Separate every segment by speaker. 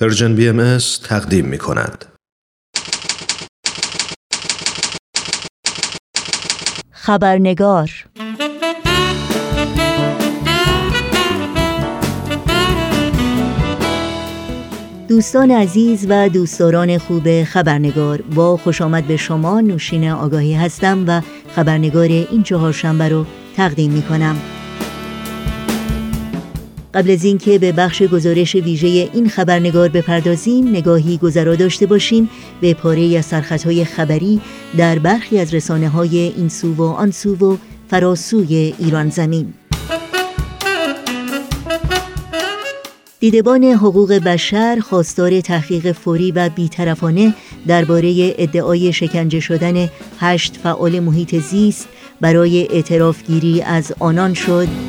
Speaker 1: پرژن بی ام تقدیم می کند.
Speaker 2: خبرنگار دوستان عزیز و دوستداران خوب خبرنگار با خوش آمد به شما نوشین آگاهی هستم و خبرنگار این چهارشنبه رو تقدیم می کنم قبل از اینکه به بخش گزارش ویژه این خبرنگار بپردازیم نگاهی گذرا داشته باشیم به پاره از سرخطهای خبری در برخی از رسانه های این سو و آن سو و فراسوی ایران زمین. دیدبان حقوق بشر خواستار تحقیق فوری و بیطرفانه درباره ادعای شکنجه شدن هشت فعال محیط زیست برای اعترافگیری از آنان شد.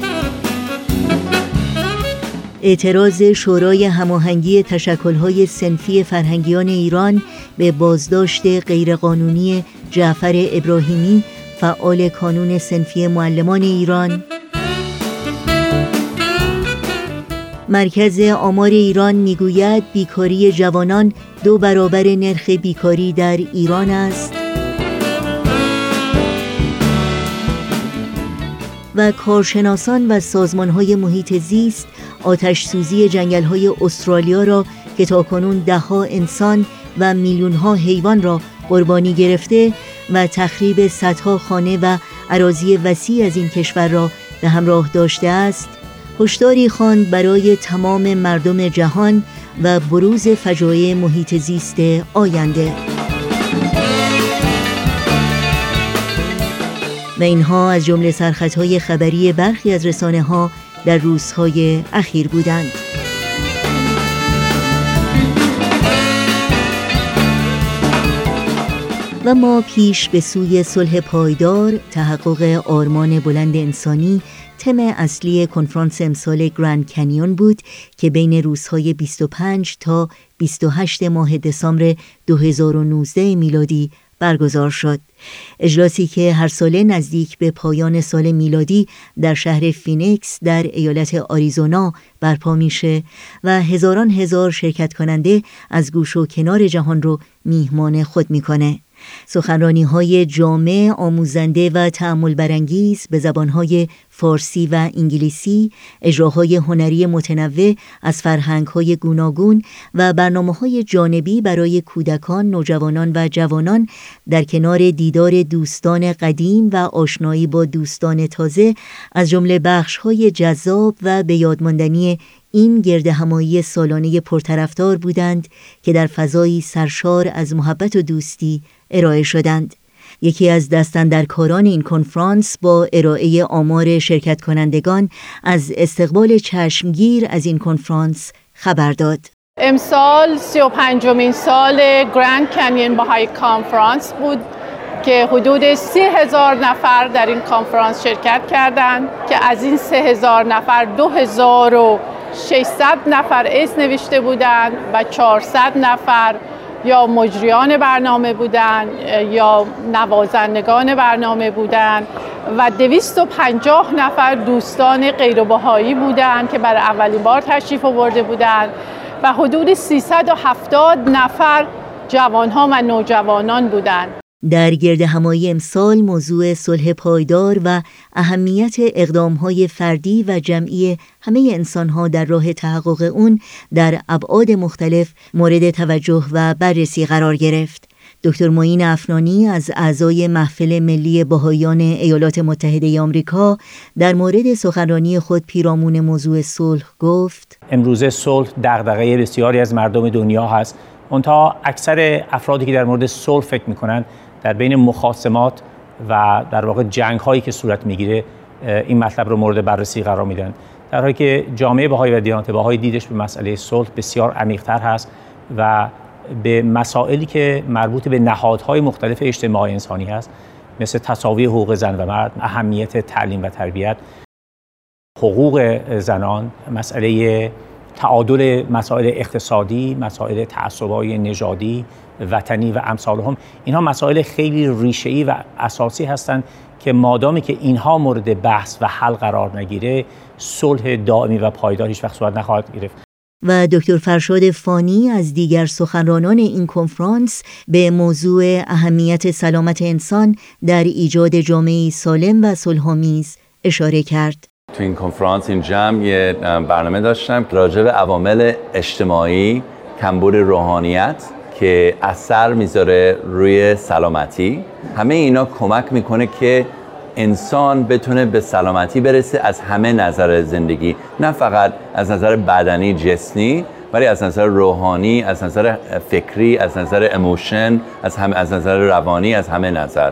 Speaker 2: اعتراض شورای هماهنگی تشکل‌های سنفی فرهنگیان ایران به بازداشت غیرقانونی جعفر ابراهیمی فعال کانون سنفی معلمان ایران. مرکز آمار ایران می‌گوید بیکاری جوانان دو برابر نرخ بیکاری در ایران است. و کارشناسان و سازمانهای محیط زیست آتش سوزی جنگل های استرالیا را که تاکنون دهها انسان و میلیون ها حیوان را قربانی گرفته و تخریب صدها خانه و عراضی وسیع از این کشور را به همراه داشته است هشداری خواند برای تمام مردم جهان و بروز فجایع محیط زیست آینده. و اینها از جمله سرخطهای خبری برخی از رسانه ها در روزهای اخیر بودند و ما پیش به سوی صلح پایدار تحقق آرمان بلند انسانی تم اصلی کنفرانس امسال گرند کنیون بود که بین روزهای 25 تا 28 ماه دسامبر 2019 میلادی برگزار شد. اجلاسی که هر ساله نزدیک به پایان سال میلادی در شهر فینیکس در ایالت آریزونا برپا میشه و هزاران هزار شرکت کننده از گوشه و کنار جهان رو میهمان خود می‌کنه. سخنرانی های جامع، آموزنده و تأمل برانگیز به زبانهای فارسی و انگلیسی، اجراهای هنری متنوع از فرهنگ های گوناگون و برنامه های جانبی برای کودکان، نوجوانان و جوانان در کنار دیدار دوستان قدیم و آشنایی با دوستان تازه از جمله بخش های جذاب و به یادماندنی این گرد همایی سالانه پرطرفدار بودند که در فضایی سرشار از محبت و دوستی ارائه شدند. یکی از دستندرکاران این کنفرانس با ارائه آمار شرکت کنندگان از استقبال چشمگیر از این کنفرانس خبر داد.
Speaker 3: امسال 35 سال گرند کنین های کانفرانس بود که حدود سی هزار نفر در این کنفرانس شرکت کردند که از این سه هزار نفر دو هزار و 600 نفر اسم نوشته بودند و 400 نفر یا مجریان برنامه بودند یا نوازندگان برنامه بودند و 250 نفر دوستان غیربهایی بودند که برای اولین بار تشریف آورده بودند و حدود 370 نفر جوانها و نوجوانان بودند
Speaker 2: در گرد همایی امسال موضوع صلح پایدار و اهمیت اقدامهای فردی و جمعی همه انسانها در راه تحقق اون در ابعاد مختلف مورد توجه و بررسی قرار گرفت. دکتر معین افنانی از اعضای محفل ملی باهایان ایالات متحده آمریکا در مورد سخنرانی خود پیرامون موضوع صلح گفت
Speaker 4: امروزه صلح دغدغه بسیاری از مردم دنیا هست اونتا اکثر افرادی که در مورد صلح فکر می‌کنن در بین مخاسمات و در واقع جنگ هایی که صورت می‌گیره این مطلب رو مورد بررسی قرار میدن. در حالی که جامعه بهایی و دیانت بهایی دیدش به مسئله صلح بسیار عمیقتر هست و به مسائلی که مربوط به نهادهای مختلف اجتماعی انسانی هست مثل تصاوی حقوق زن و مرد اهمیت تعلیم و تربیت حقوق زنان مسئله تعادل مسائل اقتصادی مسائل تعصبای نژادی وطنی و امثال هم اینها مسائل خیلی ریشه‌ای و اساسی هستند که مادامی که اینها مورد بحث و حل قرار نگیره صلح دائمی و پایدار هیچ وقت صورت نخواهد گرفت
Speaker 2: و دکتر فرشاد فانی از دیگر سخنرانان این کنفرانس به موضوع اهمیت سلامت انسان در ایجاد جامعه سالم و صلحآمیز اشاره کرد.
Speaker 5: تو این کنفرانس این جمع یه برنامه داشتم راجع به عوامل اجتماعی کمبود روحانیت که اثر می‌ذاره روی سلامتی. همه اینا کمک می‌کنه که انسان بتونه به سلامتی برسه از همه نظر زندگی. نه فقط از نظر بدنی جسمی ولی از نظر روحانی از نظر فکری از نظر اموشن از هم از نظر روانی از همه نظر.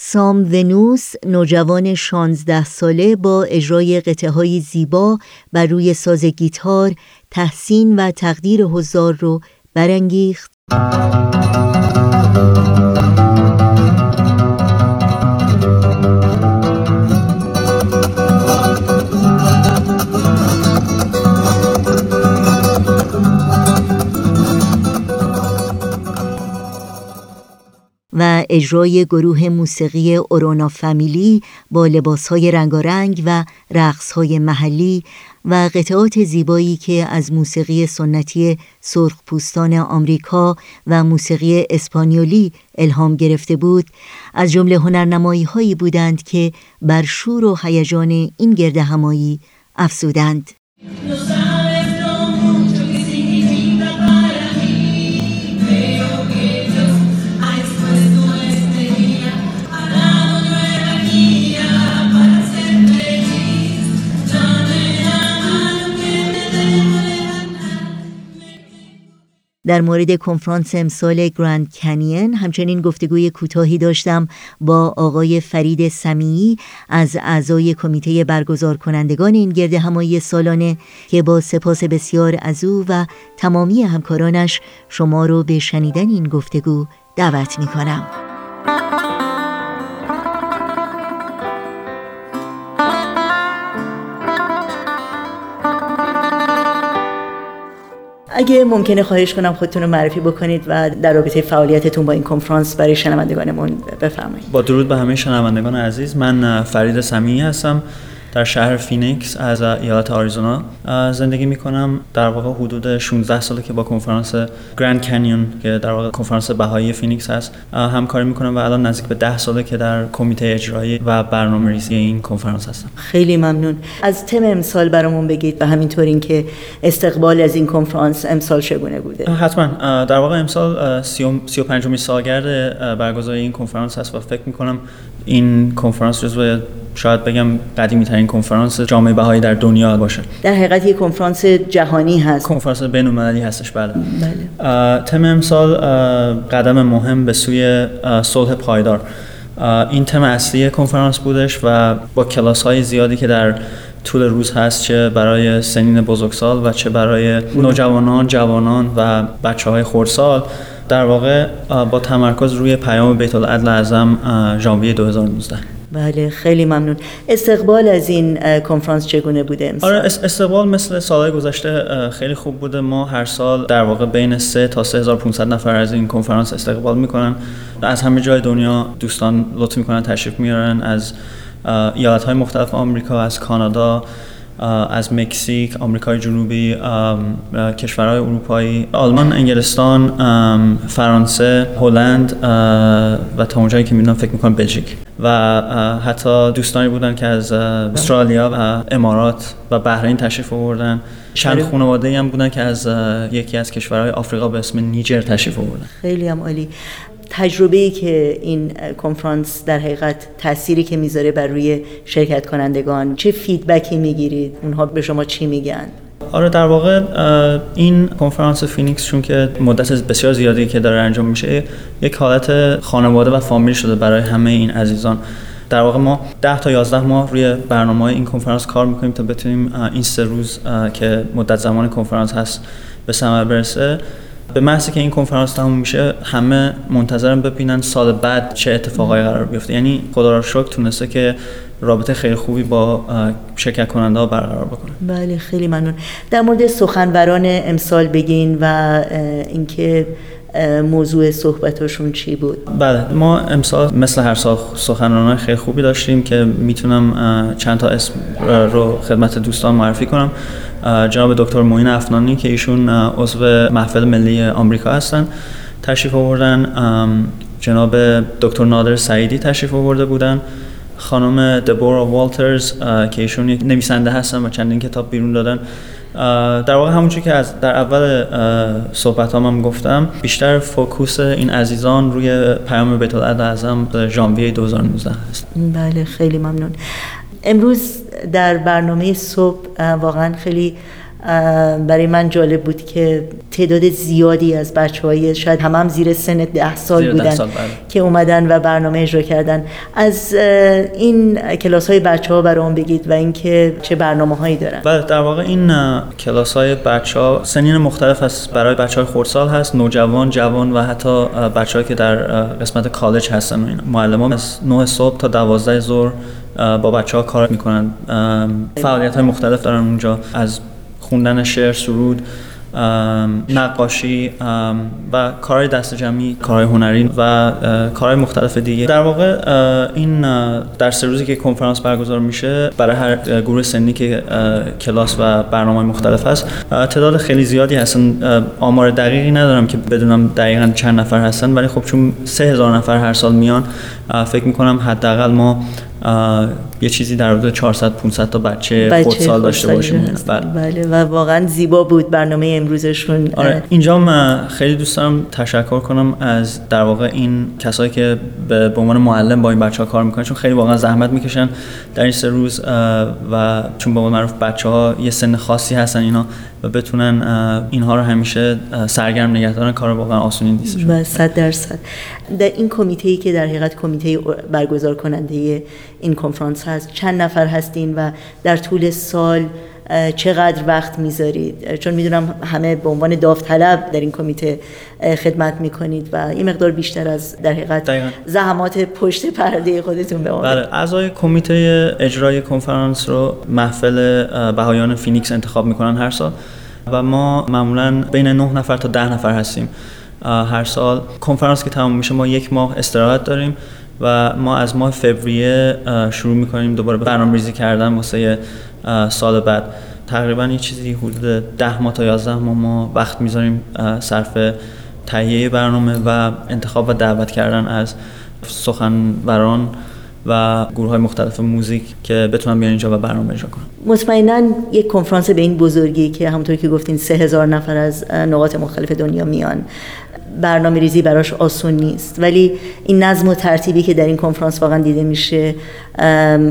Speaker 2: سام ونوس نوجوان 16 ساله با اجرای قطعه های زیبا بر روی ساز گیتار تحسین و تقدیر حضار رو برانگیخت. اجرای گروه موسیقی اورونا فامیلی با لباسهای رنگارنگ و رقصهای محلی و قطعات زیبایی که از موسیقی سنتی سرخپوستان آمریکا و موسیقی اسپانیولی الهام گرفته بود از جمله هنرنمایی هایی بودند که بر شور و هیجان این گرد همایی افزودند. در مورد کنفرانس امسال گراند کنین همچنین گفتگوی کوتاهی داشتم با آقای فرید سمیعی از اعضای کمیته برگزار کنندگان این گرد همایی سالانه که با سپاس بسیار از او و تمامی همکارانش شما رو به شنیدن این گفتگو دعوت می کنم. اگه ممکنه خواهش کنم خودتون رو معرفی بکنید و در رابطه فعالیتتون با این کنفرانس برای شنوندگانمون بفرمایید.
Speaker 6: با درود به همه شنوندگان عزیز من فرید سمیعی هستم. در شهر فینیکس از ایالت آریزونا. زندگی می کنم در واقع حدود 16 ساله که با کنفرانس گرند کنیون که در واقع کنفرانس بهایی فینیکس هست. همکاری می کنم و الان نزدیک به 10 ساله که در کمیته اجرایی و برنامه ریزی این کنفرانس هستم.
Speaker 2: خیلی ممنون. از تم امسال برامون بگید و همینطور اینکه استقبال از این کنفرانس امسال چگونه بوده؟
Speaker 6: حتما. در واقع امسال 35 سالگرد برگزاری این کنفرانس هست و فکر می کنم این کنفرانس جزو شاید بگم قدیمی ترین کنفرانس جامعه بهایی در دنیا باشه.
Speaker 2: در حقیقت یک کنفرانس جهانی هست.
Speaker 6: کنفرانس بین المللی هستش بله, بله. تم امسال قدم مهم به سوی صلح پایدار. این تم اصلی کنفرانس بودش و با کلاس های زیادی که در طول روز هست چه برای سنین بزرگسال و چه برای نوجوانان، جوانان و بچه های خورسال در واقع با تمرکز روی پیام بیت العدل اعظم ژانویه 2019
Speaker 2: بله خیلی ممنون. استقبال از این کنفرانس چگونه بوده
Speaker 6: امسال؟ آره استقبال مثل سالهای گذشته خیلی خوب بوده. ما هر سال در واقع بین 3 تا 3500 نفر از این کنفرانس استقبال می‌کنن از همه جای دنیا دوستان لطف می‌کنن تشریف میارن از ایالت های مختلف آمریکا از کانادا از مکزیک، آمریکای جنوبی، کشورهای اروپایی، آلمان، انگلستان، فرانسه، هلند و تا اونجایی که می‌دونم فکر می‌کنم بلژیک. و حتی دوستانی بودن که از استرالیا و امارات و بحرین تشریف آوردن. چند خانواده هم بودن که از یکی از کشورهای آفریقا به اسم نیجر تشریف آوردن.
Speaker 2: خیلی هم عالی. تجربه که این کنفرانس در حقیقت تأثیری که می‌ذاره بر روی شرکت کنندگان چه feedback ی می‌گیرید؟ اونها به شما چی میگن؟
Speaker 6: آره در واقع این کنفرانس فینیکس چون که مدت بسیار زیادی که داره انجام میشه یک حالت خانواده و فامیل شده برای همه این عزیزان. در واقع ما 10 تا 11 ماه روی برنامه این کنفرانس کار می‌کنیم تا بتونیم این سه روز که مدت زمان کنفرانس هست به ثمر برسه. به محضی که این کنفرانس تموم میشه همه منتظرم ببینن سال بعد چه اتفاقایی قرار بیفته. یعنی خدا را شکر تونسته که رابطه خیلی خوبی با شرکت کننده ها برقرار بکنه.
Speaker 2: بله خیلی ممنون. در مورد سخنوران امسال بگین و اینکه
Speaker 7: موضوع صحبتاشون چی بود؟
Speaker 6: بله ما امسال مثل هر سال سخنرانان خیلی خوبی داشتیم که می‌تونم چند تا اسم رو خدمت دوستان معرفی کنم. جناب دکتر معین افنانی که ایشون عضو محفل ملی آمریکا هستن تشریف آوردن. جناب دکتر نادر سعیدی تشریف آورده بودن. خانم دبورا والترز که ایشون نویسنده هستن و چندین کتاب بیرون دادن. در واقع همونجوری که از در اول صحبت هم گفتم بیشتر focus این عزیزان روی پیام بیت اعظم ژانویه 2019 هست.
Speaker 7: بله خیلی ممنون. امروز در برنامه صبح واقعا خیلی برای من جالب بود که تعداد زیادی از بچه های شاید هم, هم زیر سن ده سال بودن سال بله. که اومدن و برنامه اجرا کردن. از این کلاس های بچه ها برام بگید و اینکه چه برنامه هایی دارن.
Speaker 6: بله در واقع این کلاس های بچه ها سنین مختلف هست. برای بچه های خورسال هست نوجوان جوان و حتی بچه که در قسمت کالج هستن و معلم از 9 صبح تا 12 ظهر با بچه ها کار می‌کنن. فعالیت های مختلف دارن اونجا. از خوندن شعر سرود نقاشی و کارهای دست جمعی کارهای هنری و کارهای مختلف دیگه. در واقع این در سه روزی که کنفرانس برگزار میشه برای هر گروه سنی که کلاس و برنامه مختلف هست تعداد خیلی زیادی هستن. آمار دقیقی ندارم که بدونم دقیقا چند نفر هستن ولی خب چون سه هزار نفر هر سال میان فکر می‌کنم حداقل ما یه چیزی در حدود 400 500 تا بچه, بچه خودسال داشته باشیم.
Speaker 7: بله. بله و واقعا زیبا بود برنامه امروزشون.
Speaker 6: آره. اینجا من خیلی دوست دارم تشکر کنم از در واقع این کسایی که به عنوان معلم با این بچه ها کار می‌کنن چون خیلی واقعا زحمت می‌کشن در این سه روز و چون به معروف بچه ها یه سن خاصی هستن اینا و بتونن اینها رو همیشه سرگرم نگه دارن. کار واقعا آسونی نیست
Speaker 7: و صد درصد. در این کمیته ای که در حقیقت کمیته برگزار کننده این کنفرانس هست چند نفر هستین و در طول سال چقدر وقت می‌ذارید. چون می‌دونم همه به عنوان داوطلب در این کمیته خدمت می‌کنید و این مقدار بیشتر از در حقیقت زحمات پشت پرده خودتون به
Speaker 6: بله اعضای کمیته اجرای کنفرانس رو محفل بهایان فینیکس انتخاب می‌کنن هر سال و ما معمولا بین 9 نفر تا ده نفر هستیم. هر سال کنفرانس که تمام میشه ما یک ماه استراحت داریم. و ما از ماه فوریه شروع می‌کنیم دوباره برنامه ریزی کردن واسه سال بعد. تقریبا یه چیزی حدود ده ماه تا یازده ماه ما وقت می‌ذاریم صرف تهیه برنامه و انتخاب و دعوت کردن از سخنوران و گروه های مختلف موزیک که بتونن بیان اینجا و برنامه اجرا کنن.
Speaker 7: مطمئنا یک کنفرانس به این بزرگی که همونطور که گفتین سه هزار نفر از نقاط مختلف دنیا میان. برنامه ریزی براش آسون نیست. ولی این نظم و ترتیبی که در این کنفرانس واقعا دیده میشه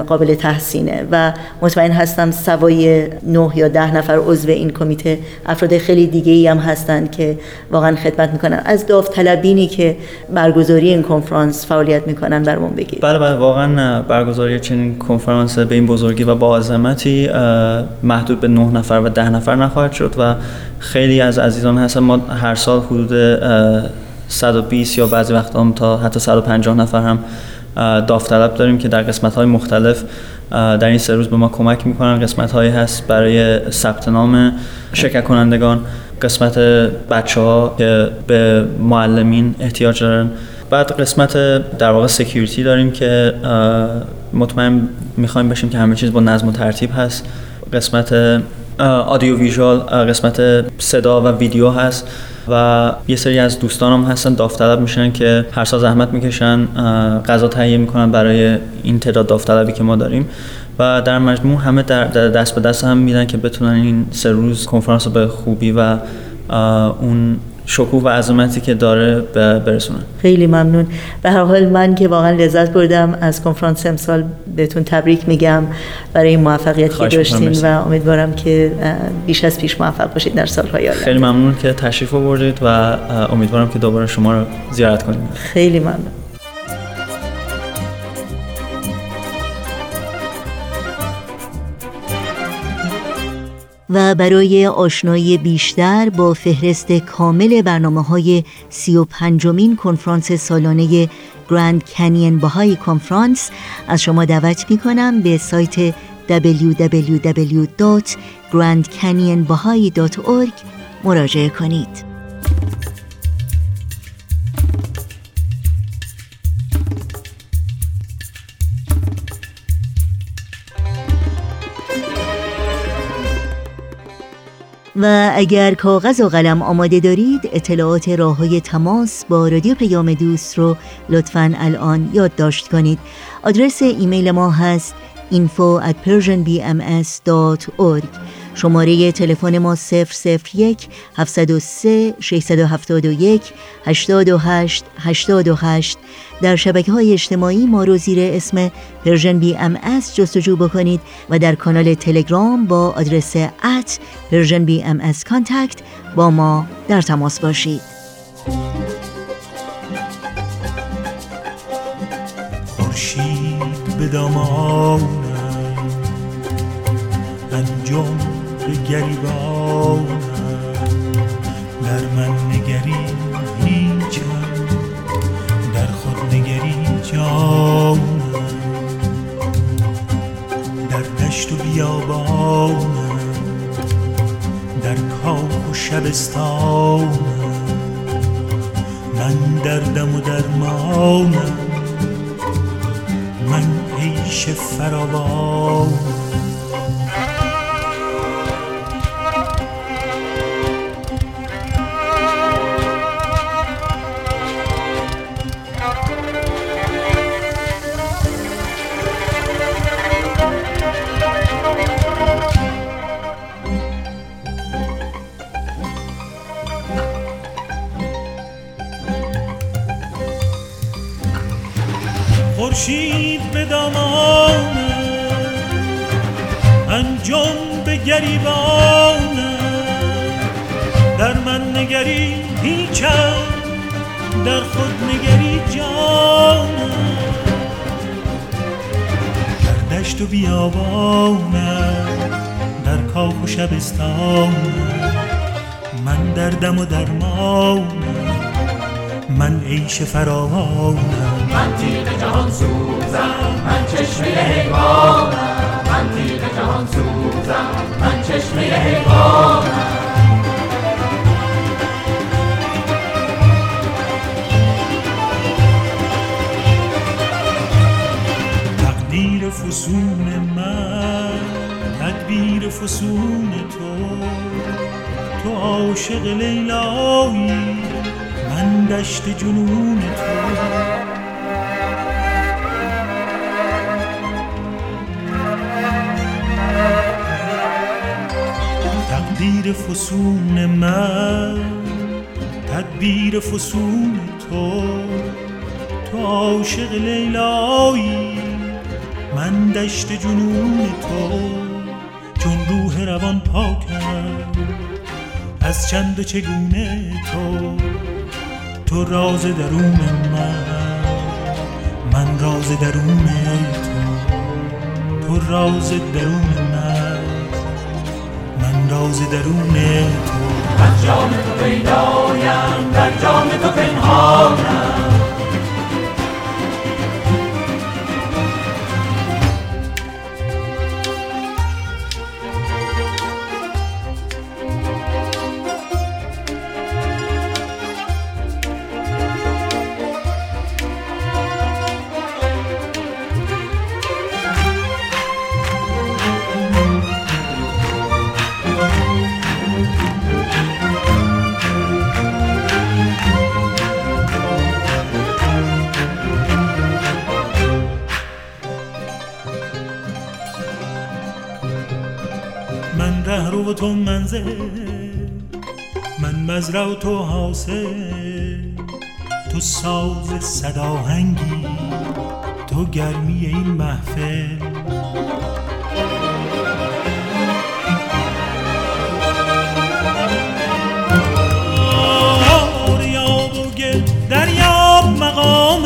Speaker 7: قابل تحسینه و مطمئن هستم سوای نه یا ده نفر عضو این کمیته افراد خیلی دیگه ای هم هستند که واقعا خدمت می‌کنن. از داوطلبینی که برگزاری این کنفرانس فعالیت می‌کنن برمون بگید.
Speaker 6: بله بله واقعا برگزاری چنین کنفرانس به این بزرگی و با عظمتی محدود به نه نفر و ده نفر نخواهد شد و خیلی از عزیزان هستن. ما هر سال حدود 120 یا بعضی وقت هم تا حتی 150 نفر هم داوطلب داریم که در قسمت های مختلف در این سه روز به ما کمک می‌کنن. قسمت هایی هست برای ثبت نام شرکت کنندگان قسمت بچه ها که به معلمین احتیاج دارن. بعد قسمت در واقع سکیوریتی داریم که مطمئن می‌خوایم بشیم که همه چیز با نظم و ترتیب هست. قسمت آدیو ویژوال قسمت صدا و ویدیو هست و یه سری از دوستانم هستن داوطلب میشن که هر سال زحمت می‌کشن غذا تهیه می‌کنن برای این تعداد داوطلبی که ما داریم و در مجموع همه در دست به دست هم میدن که بتونن این سه روز کنفرانس رو به خوبی و اون شکوه و عظمتی که داره برسونن
Speaker 7: خیلی ممنون. به هر حال من که واقعا لذت بردم از کنفرانس امسال بهتون تبریک میگم برای این موفقیت که داشتین و امیدوارم که بیش از پیش موفق باشید در سالهای آینده.
Speaker 6: خیلی ممنون که تشریف آوردید و امیدوارم که دوباره شما رو زیارت کنیم.
Speaker 7: خیلی ممنون. و برای آشنایی بیشتر با فهرست کامل برنامه های سی و پنجمین کنفرانس سالانه گراند کنین باهای کنفرانس از شما دعوت می کنم به سایت www.grandcanyonbahai.org مراجعه کنید.
Speaker 2: و اگر کاغذ و قلم آماده دارید اطلاعات راه های تماس با رادیو پیام دوست رو لطفا الان یادداشت کنید. آدرس ایمیل ما هست info شماره تلفن ما 001 703 671 828 828 در شبکه های اجتماعی ما رو زیر اسم Persian BMS جستجو بکنید و در کانال تلگرام با آدرس at Persian BM Contact با ما در تماس باشید.
Speaker 8: خورشید به دامانم انجم به گریبانم. در من نگری هیچم در خود نگری جانم. در دشت و بیابانم. در کاخ و شبستانم. من دردم و درمانم. من عیش فراوانم. خورشید به دامانم انجام به گریبانم در من نگری هیچم در خود نگری جانم در دشت و بیابانم در کاخ و شبستانم من دردم و درمانم من عیش فراوانم.
Speaker 9: من تیغ جهان سوزم من چشمه حیوانم. من تیغ جهان سوزم من چشمه حیوانم.
Speaker 8: تقدیر فسون من تدبیر فسون تو. تو عاشق لیلایی من دشت جنون تو. تقدیر فسون من تدبیر فسون تو. تو عاشق لیلایی من دشت جنون تو. چون روح روان پاکم از چند و چگونه تو. تو راز درون من. من راز درون تو. تو راز درون من. من راز درون تو.
Speaker 9: از جام تو پیدایم در جام تو پنهانم.
Speaker 8: تو منزل من مزرع و تو حاصل. تو ساز صداهنگی تو گرمی این محفل. دریاب مقام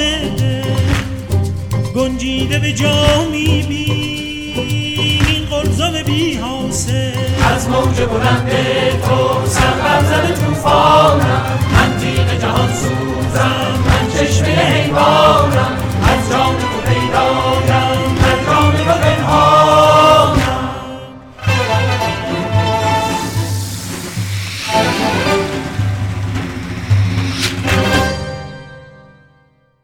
Speaker 8: گنجیده به جا میبین
Speaker 9: موج بلند تو سربر زده توفانم من تیغ جهان سوزم من چشمه حیوانم.